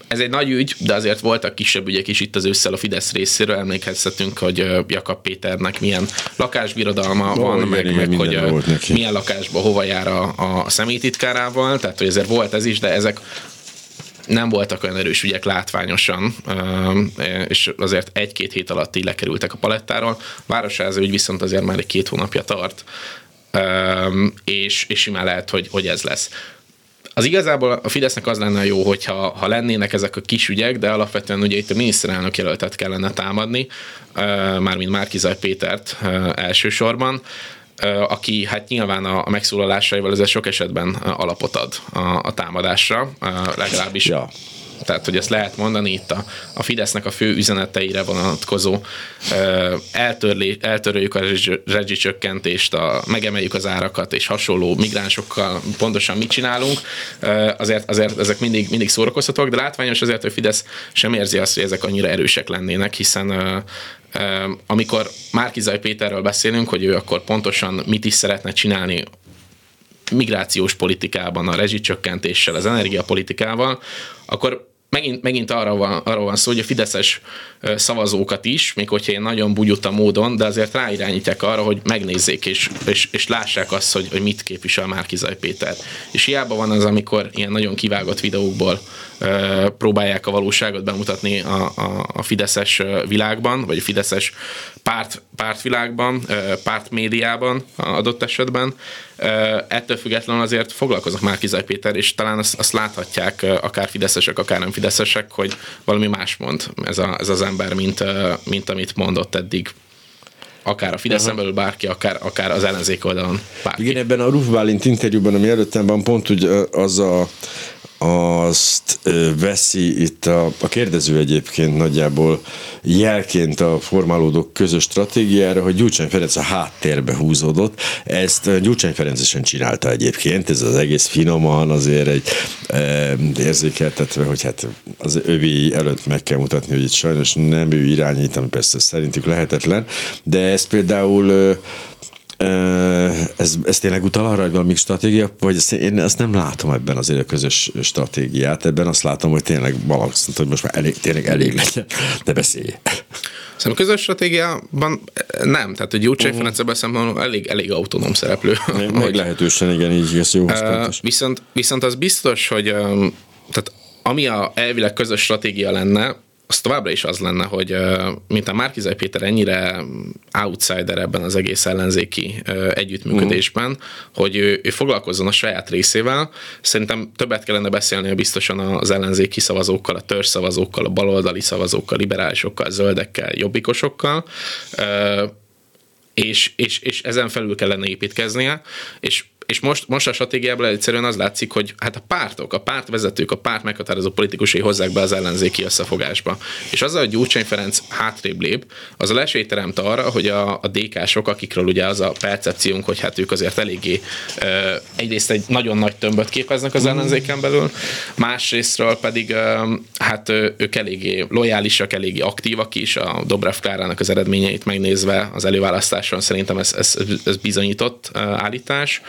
ez egy nagy ügy, de azért voltak kisebb ügyek is itt az ősszel a Fidesz részéről. Emlékezhetünk, hogy Jakab Péternek milyen lakásbirodalma oh, van, meg, meg hogy milyen lakásba hova jár a, a személytitkárával. Tehát, hogy ezért volt ez is, de ezek nem voltak olyan erős ügyek látványosan, és azért egy-két hét alatt így lekerültek a palettáról. Városháza ügy viszont azért már egy két hónapja tart, és, és simán lehet, hogy, hogy ez lesz. Az igazából a Fidesznek az lenne jó, hogyha ha lennének ezek a kis ügyek, de alapvetően ugye itt a miniszterelnök jelöltet kellene támadni, mármint Márkizaj Pétert elsősorban, aki hát nyilván a megszólalásaival ez sok esetben alapot ad a, a támadásra, legalábbis ja tehát hogy ezt lehet mondani itt a, a Fidesznek a fő üzeneteire vonatkozó eltörlé, eltöröljük a rezsicsökkentést, a, megemeljük az árakat és hasonló migránsokkal pontosan mit csinálunk, azért, azért ezek mindig, mindig szórakoztatók, de látványos azért, hogy Fidesz sem érzi azt, hogy ezek annyira erősek lennének, hiszen amikor Márkizaj Péterről beszélünk, hogy ő akkor pontosan mit is szeretne csinálni migrációs politikában, a rezsicsökkentéssel, az energiapolitikával, akkor megint, megint arra, van, arra van szó, hogy a fideszes szavazókat is, még hogyha én nagyon bugyuta módon, de azért ráirányítják arra, hogy megnézzék és, és, és lássák azt, hogy, hogy mit képvisel Márkizaj Péter. És hiába van az, amikor ilyen nagyon kivágott videókból próbálják a valóságot bemutatni a, a, a fideszes világban, vagy a fideszes párt, pártvilágban, pártmédiában adott esetben. Ettől függetlenül azért foglalkozok már Kizaj Péter, és talán azt, azt láthatják akár fideszesek, akár nem fideszesek, hogy valami más mond ez, a, ez az ember, mint, mint amit mondott eddig akár a Fideszen belül bárki, akár, akár az ellenzék oldalon bárki. Igen, ebben a Ruf Bálint interjúban, ami előttem van, pont úgy az a azt veszi itt a, a kérdező egyébként nagyjából jelként a formálódó közös stratégiára, hogy Gyurcsány Ferenc a háttérbe húzódott. Ezt Gyurcsány Ferenc is csinálta egyébként, ez az egész finoman azért egy e, érzékeltetve, hogy hát az övé előtt meg kell mutatni, hogy itt sajnos nem ő irányít, ami persze szerintük lehetetlen, de ez például ez, ez tényleg utal arra, hogy valami stratégia, vagy ezt, én ezt nem látom ebben azért a közös stratégiát, ebben azt látom, hogy tényleg valaki hogy most már elég, tényleg elég legyen, de beszélj. Szerintem közös stratégiában nem, tehát hogy Gyurcsány uh-huh. Ferenc ebben elég, elég autonóm szereplő. Meg lehetősen igen, így ez jó. Uh, viszont, viszont az biztos, hogy um, tehát ami a elvileg közös stratégia lenne, az továbbra is az lenne, hogy mint a Márkizaj Péter ennyire outsider ebben az egész ellenzéki együttműködésben, uh-huh. hogy ő, ő foglalkozzon a saját részével. Szerintem többet kellene beszélni biztosan az ellenzéki szavazókkal, a törzs szavazókkal, a baloldali szavazókkal, liberálisokkal, zöldekkel, jobbikosokkal, és, és, és ezen felül kellene építkeznie, és és most, most a stratégiából egyszerűen az látszik, hogy hát a pártok, a pártvezetők, a párt meghatározó politikusai hozzák be az ellenzéki összefogásba. És azzal, hogy Gyurcsány Ferenc hátrébb lép, az a esélyt teremt arra, hogy a, a DK-sok, akikről ugye az a percepciónk, hogy hát ők azért eléggé egyrészt egy nagyon nagy tömböt képeznek az ellenzéken belül, másrésztről pedig hát ők eléggé lojálisak, eléggé aktívak is, a Dobrev Klárának az eredményeit megnézve az előválasztáson szerintem ez, ez, ez bizonyított állítás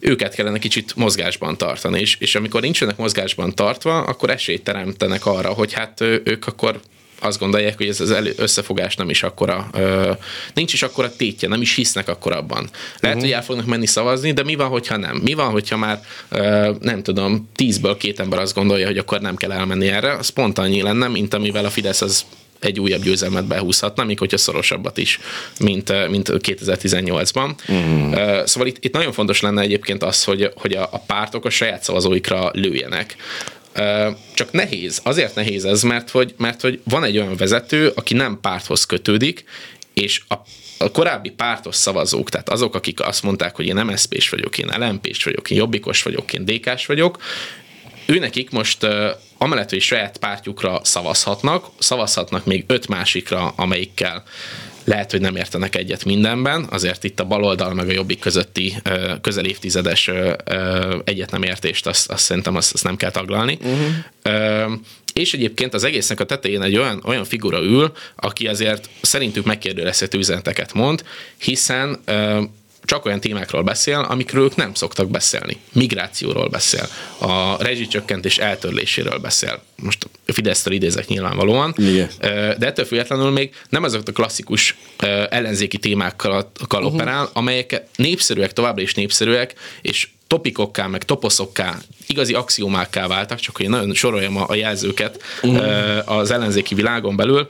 őket kellene kicsit mozgásban tartani, és, és amikor nincsenek mozgásban tartva, akkor esélyt teremtenek arra, hogy hát ők akkor azt gondolják, hogy ez az összefogás nem is akkora, nincs is akkora tétje, nem is hisznek akkor abban. Lehet, uh-huh. hogy el fognak menni szavazni, de mi van, hogyha nem? Mi van, hogyha már nem tudom, tízből két ember azt gondolja, hogy akkor nem kell elmenni erre? Az pont annyi lenne, mint amivel a Fidesz az egy újabb győzelmet behúzhatna, még hogyha szorosabbat is, mint, eh, mint 2018-ban. Mm. Eh, szóval itt, itt nagyon fontos lenne egyébként az, hogy, hogy a, a pártok a saját szavazóikra lőjenek. Eh, csak nehéz, azért nehéz ez, mert hogy, mert hogy van egy olyan vezető, aki nem párthoz kötődik, és a a korábbi pártos szavazók, tehát azok, akik azt mondták, hogy én MSZP-s vagyok, én LMP-s vagyok, én Jobbikos vagyok, én DK-s vagyok, ő nekik most amellett, hogy saját pártjukra szavazhatnak, szavazhatnak még öt másikra, amelyikkel lehet, hogy nem értenek egyet mindenben, azért itt a baloldal meg a jobbik közötti közel évtizedes egyet nem értést, azt, azt szerintem azt, azt nem kell taglalni. Uh-huh. És egyébként az egésznek a tetején egy olyan, olyan figura ül, aki azért szerintük megkérdőjelezhető üzeneteket mond, hiszen csak olyan témákról beszél, amikről ők nem szoktak beszélni. Migrációról beszél, a rezsicsökkentés eltörléséről beszél. Most a Fidesztől idézek nyilvánvalóan, Igen. de ettől függetlenül még nem azok a klasszikus ellenzéki témákkal uh-huh. operál, amelyek népszerűek, továbbra is népszerűek, és topikokká, meg toposzokká, igazi axiomákká váltak, csak hogy nagyon soroljam a, jelzőket uh-huh. az ellenzéki világon belül,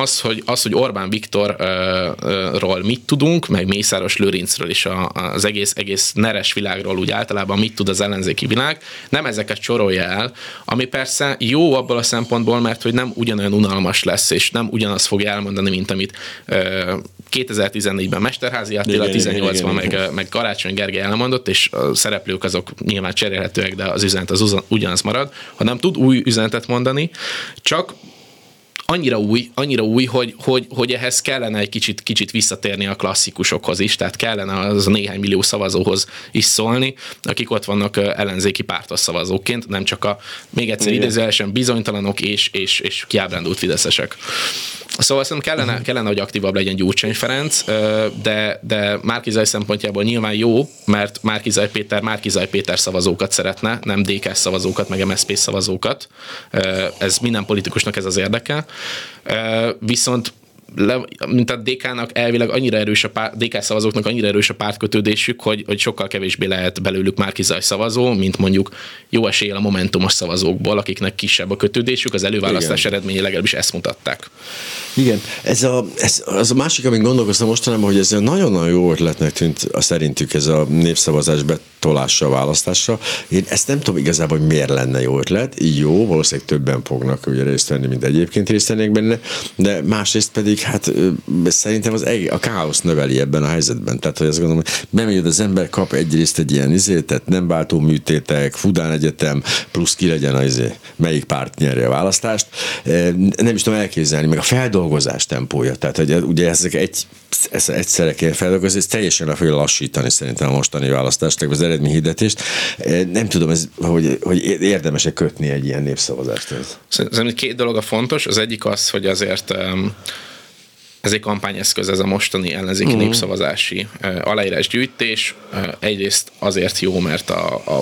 az, hogy, az, hogy Orbán Viktorról mit tudunk, meg Mészáros Lőrincről is a, az egész, egész neres világról úgy általában mit tud az ellenzéki világ, nem ezeket sorolja el, ami persze jó abból a szempontból, mert hogy nem ugyanolyan unalmas lesz, és nem ugyanaz fogja elmondani, mint amit 2014-ben Mesterházi Attila, 18-ban meg, meg Karácsony Gergely elmondott, és a szereplők azok nyilván cserélhetőek, de az üzenet az ugyanaz marad, hanem tud új üzenetet mondani, csak annyira új, annyira új, hogy, hogy, hogy ehhez kellene egy kicsit, kicsit visszatérni a klasszikusokhoz is, tehát kellene az néhány millió szavazóhoz is szólni, akik ott vannak ellenzéki pártos szavazóként, nem csak a még egyszer idézőjelesen bizonytalanok és, és, és kiábrándult fideszesek. Szóval szerintem kellene, uh-huh. kellene, hogy aktívabb legyen Gyurcsány Ferenc, de, de Márkizaj szempontjából nyilván jó, mert Márkizaj Péter Márkizaj Péter szavazókat szeretne, nem DK szavazókat, meg MSZP szavazókat. Ez minden politikusnak ez az érdeke. Viszont le, mint a DK-nak elvileg annyira erős a párt, DK szavazóknak annyira erős a pártkötődésük, hogy, hogy sokkal kevésbé lehet belőlük már kizaj szavazó, mint mondjuk jó eséllyel a momentumos szavazókból, akiknek kisebb a kötődésük, az előválasztás Igen. eredménye legalábbis ezt mutatták. Igen, ez a, ez, az a másik, amit gondolkoztam mostanában, hogy ez nagyon-nagyon jó ötletnek tűnt a szerintük ez a népszavazás betolása, választása. Én ezt nem tudom igazából, hogy miért lenne jó ötlet. Jó, valószínűleg többen fognak ugye részt venni, mint egyébként részt vennék benne, de másrészt pedig hát szerintem az eg- a káosz növeli ebben a helyzetben. Tehát, hogy azt gondolom, hogy bemegy az ember, kap egyrészt egy ilyen izét, tehát nem váltó műtétek, Fudán Egyetem, plusz ki legyen az izé, melyik párt nyerje a választást. Nem is tudom elképzelni, meg a feldolgozás tempója. Tehát, hogy ugye ezek egy, ez egyszerre kell feldolgozni, ez teljesen le fogja lassítani szerintem a mostani választást, az eredményhirdetést. Nem tudom, ez, hogy, hogy érdemes-e kötni egy ilyen népszavazást. Szerintem két dolog a fontos. Az egyik az, hogy azért um, ez egy kampányeszköz, ez a mostani ellenzéki uh-huh. népszavazási aláírásgyűjtés. Egyrészt azért jó, mert a, a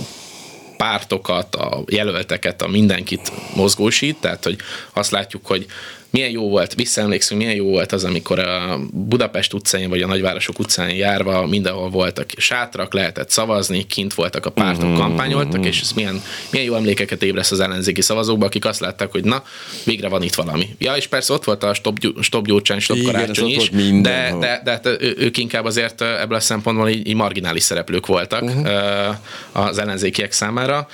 pártokat, a jelölteket, a mindenkit mozgósít, tehát hogy azt látjuk, hogy milyen jó volt, visszaemlékszünk, milyen jó volt az, amikor a Budapest utcáin vagy a nagyvárosok utcáin járva mindenhol voltak sátrak, lehetett szavazni, kint voltak a pártok, uh-huh, kampányoltak, uh-huh. és ez milyen, milyen jó emlékeket ébreszt az ellenzéki szavazókba, akik azt látták, hogy na, végre van itt valami. Ja, és persze ott volt a Stop, stop Gyurcsány, Stop Igen, Karácsony is, de, de, de, de ők inkább azért ebből a szempontból így, így marginális szereplők voltak uh-huh. az ellenzékiek számára.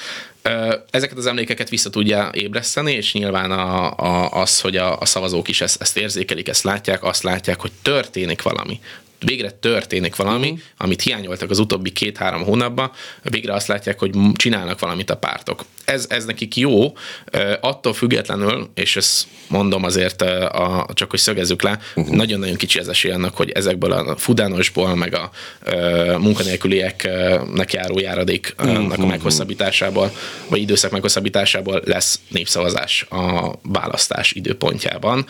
Ezeket az emlékeket vissza tudja ébreszteni, és nyilván a, a, az, hogy a, a szavazók is ezt, ezt érzékelik, ezt látják, azt látják, hogy történik valami végre történik valami, uh-huh. amit hiányoltak az utóbbi két-három hónapban, végre azt látják, hogy csinálnak valamit a pártok. Ez, ez nekik jó, attól függetlenül, és ezt mondom azért, a, csak hogy szögezzük le, uh-huh. nagyon-nagyon kicsi az esély annak, hogy ezekből a fudánosból, meg a, a munkanélkülieknek járó járadéknak uh-huh. a meghosszabbításából, vagy időszak meghosszabbításából lesz népszavazás a választás időpontjában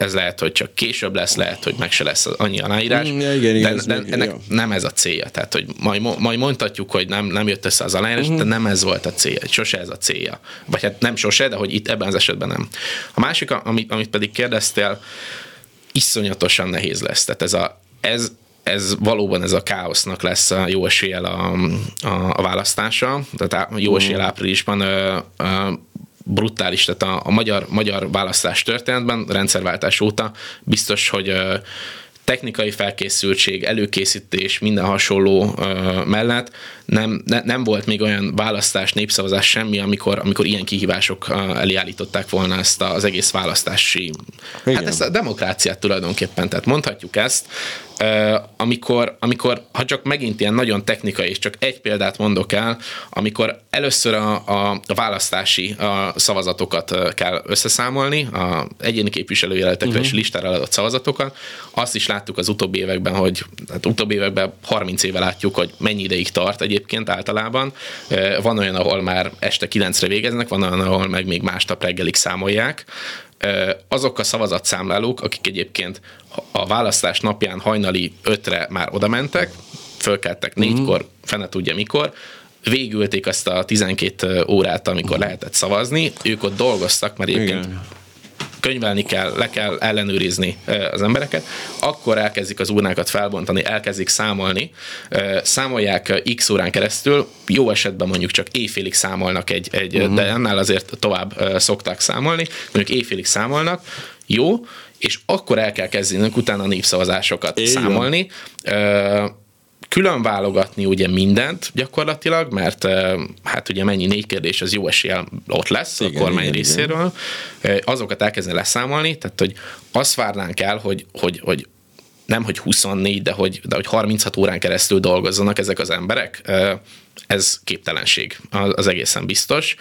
ez lehet, hogy csak később lesz, lehet, hogy meg se lesz annyi aláírás, mm, ja, igen, igen, de, de meg, ennek jó. nem ez a célja. Tehát, hogy majd, majd mondhatjuk, hogy nem, nem jött össze az aláírás, uh-huh. de nem ez volt a célja, sose ez a célja. Vagy hát nem sose, de hogy itt ebben az esetben nem. A másik, amit, amit pedig kérdeztél, iszonyatosan nehéz lesz. Tehát ez a, ez, ez valóban ez a káosznak lesz a jó eséllyel a, a, a választása, tehát jó mhm. áprilisban ö, ö, brutális, tehát a, a magyar, magyar választás történetben, rendszerváltás óta biztos, hogy technikai felkészültség, előkészítés, minden hasonló ö, mellett nem, ne, nem volt még olyan választás, népszavazás semmi, amikor, amikor ilyen kihívások elé állították volna ezt az egész választási, Igen. hát ezt a demokráciát tulajdonképpen, tehát mondhatjuk ezt, amikor, amikor, ha csak megint ilyen nagyon technikai, és csak egy példát mondok el, amikor először a, a, a választási a szavazatokat kell összeszámolni, a egyéni képviselőjeletekre uh-huh. és listára adott szavazatokat, azt is láttuk az utóbbi években, hogy hát utóbbi években 30 éve látjuk, hogy mennyi ideig tart egyébként általában. Van olyan, ahol már este 9-re végeznek, van olyan, ahol meg még másnap reggelig számolják azok a szavazatszámlálók, akik egyébként a választás napján hajnali ötre már oda mentek, fölkeltek mhm. négykor, fene tudja mikor, végülték azt a 12 órát, amikor lehetett szavazni, ők ott dolgoztak, mert egyébként Igen könyvelni kell, le kell ellenőrizni az embereket, akkor elkezdik az urnákat felbontani, elkezdik számolni, számolják x órán keresztül, jó esetben mondjuk csak éjfélig számolnak egy, egy uh-huh. de annál azért tovább szokták számolni, mondjuk éjfélig számolnak, jó, és akkor el kell kezdenünk utána a népszavazásokat Én számolni. Külön válogatni ugye mindent gyakorlatilag, mert hát ugye mennyi négy kérdés, az jó eséllyel ott lesz igen, a kormány igen, részéről. Igen. Azokat elkezdeni leszámolni, tehát hogy azt várnánk el, hogy, hogy, hogy nem hogy 24, de hogy, de hogy 36 órán keresztül dolgozzanak ezek az emberek? Ez képtelenség, az egészen biztos.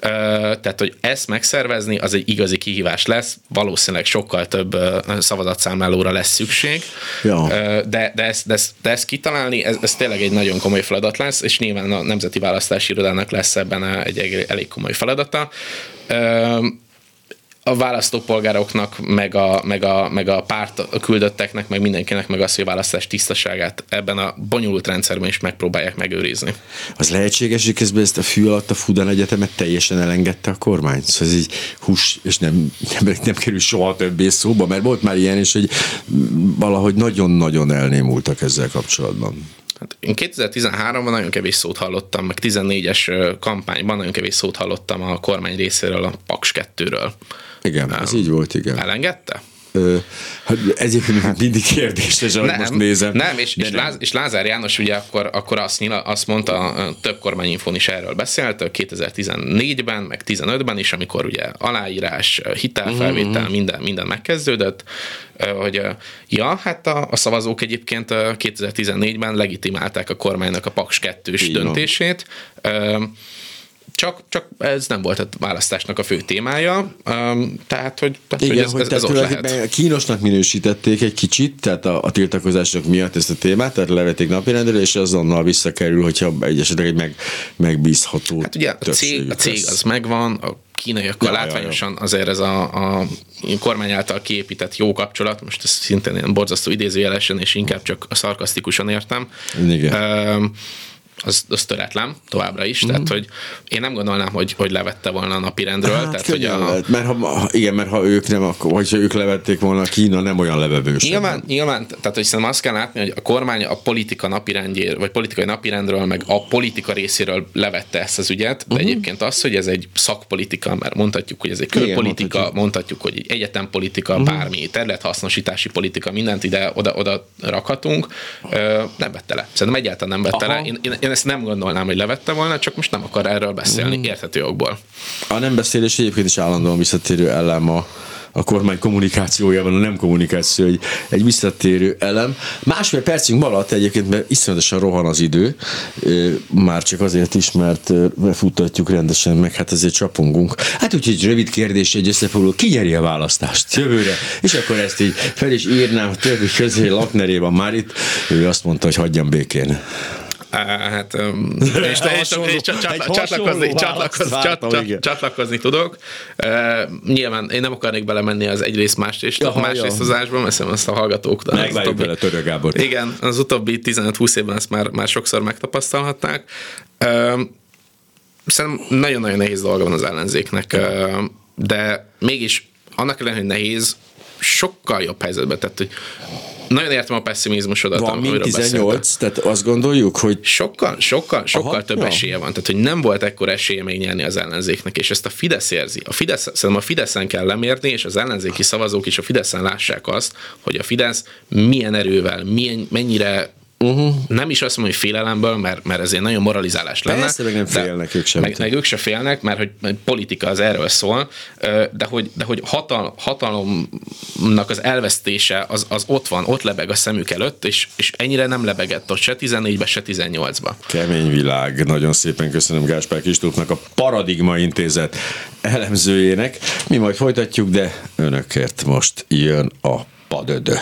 Tehát, hogy ezt megszervezni, az egy igazi kihívás lesz, valószínűleg sokkal több szavazatszámlálóra lesz szükség, ja. de, de, ezt, de, ezt, de ezt kitalálni, ez, ez tényleg egy nagyon komoly feladat lesz, és nyilván a Nemzeti Választási Irodának lesz ebben egy elég komoly feladata a választópolgároknak, meg a, meg a, meg a párt a küldötteknek, meg mindenkinek meg az, hogy a választás tisztaságát ebben a bonyolult rendszerben is megpróbálják megőrizni. Az lehetséges, hogy közben ezt a fű alatt a Fudan Egyetemet teljesen elengedte a kormány? Szóval ez így hús, és nem, nem, nem kerül soha többé szóba, mert volt már ilyen is, hogy valahogy nagyon-nagyon elnémultak ezzel kapcsolatban. Hát én 2013-ban nagyon kevés szót hallottam, meg 14-es kampányban nagyon kevés szót hallottam a kormány részéről a Paks 2-ről. Igen, ez így volt, igen. Elengedte? Hát egyébként hát, mindig kérdés, és nem, most nézem. Nem, és, és, Láz, és Lázár János ugye akkor, akkor azt, nyila, azt mondta, több kormányinfón is erről beszélt, 2014-ben, meg 15-ben is, amikor ugye aláírás, hitelfelvétel, uh-huh. minden, minden megkezdődött, hogy ja, hát a, a szavazók egyébként 2014-ben legitimálták a kormánynak a Paks 2-s döntését. Van csak, csak ez nem volt a választásnak a fő témája, tehát, hogy, tehát, Igen, hogy ez, hogy ez, ez ott lehet. Kínosnak minősítették egy kicsit, tehát a, a tiltakozások miatt ezt a témát, tehát levették napirendről, és azonnal visszakerül, hogyha egy esetleg egy meg, megbízható Hát ugye a cég, a cég az megvan, a kínaiakkal ja, látványosan ja, ja. azért ez a, a kormány által kiépített jó kapcsolat, most ez szintén ilyen borzasztó idézőjelesen, és inkább csak szarkasztikusan értem. Igen. Um, az, az töretlen továbbra is, mm. tehát hogy én nem gondolnám, hogy, hogy levette volna a napirendről. Hát, tehát, hogy a... lehet, mert ha, igen, mert ha ők nem, akkor, vagy ha ők levették volna, Kína nem olyan levevős. Nyilván, nyilván, tehát hogy szerintem azt kell látni, hogy a kormány a politika napirendjér, vagy politikai napirendről, meg a politika részéről levette ezt az ügyet, de uh-huh. egyébként az, hogy ez egy szakpolitika, mert mondhatjuk, hogy ez egy külpolitika, igen, mondhatjuk, hogy egy egyetempolitika, uh-huh. bármi, területhasznosítási politika, mindent ide oda, oda rakhatunk, nem vette le. Szerintem egyáltalán nem vette Aha. le. Én, én, én ezt nem gondolnám, hogy levette volna, csak most nem akar erről beszélni, mm. érthető okból. A nem beszélés egyébként is állandóan visszatérő elem a, a kormány kommunikációjában, a nem kommunikáció egy, egy visszatérő elem. Másfél percünk maradt egyébként, mert iszonyatosan rohan az idő, már csak azért is, mert befuttatjuk rendesen, meg hát ezért csapongunk. Hát úgyhogy egy rövid kérdés, egy összefoglaló, ki nyeri a választást jövőre? És akkor ezt így fel is írnám többi közé, Laknerében már itt, ő azt mondta, hogy hagyjam békén. Hát, *laughs* és, és, és csatlakozni, csatlakozni, csatlakozni, csatlakozni tudok. Nyilván én nem akarnék belemenni az egyrészt másrészt, ja, másrészt az ásba, mert azt a hallgatók. Megvárjuk bele Törő Gábor. Igen, az utóbbi 15-20 évben ezt már, már sokszor megtapasztalhatták. Szerintem nagyon-nagyon nehéz dolga van az ellenzéknek, de mégis annak ellenére, hogy nehéz, sokkal jobb helyzetbe tett, hogy nagyon értem a pessimizmusodat. Van mint 18, tehát azt gondoljuk, hogy... Sokkal, sokkal, sokkal Aha, több jó. esélye van. Tehát, hogy nem volt ekkor esélye még nyerni az ellenzéknek, és ezt a Fidesz érzi. A Fidesz, szerintem a Fideszen kell lemérni, és az ellenzéki szavazók is a Fideszen lássák azt, hogy a Fidesz milyen erővel, milyen, mennyire Uh-huh. Nem is azt mondom, hogy félelemből, mert, mert ezért nagyon moralizálás lenne. Persze, meg nem félnek ők sem. Meg, meg ők se félnek, mert hogy politika az erről szól, de hogy, de hogy hatal, hatalomnak az elvesztése az, az ott van, ott lebeg a szemük előtt, és, és ennyire nem lebegett ott se 14-be, se 18-ba. Kemény világ. Nagyon szépen köszönöm Gáspár Kistófnak a Paradigma Intézet elemzőjének. Mi majd folytatjuk, de önökért most jön a padödő.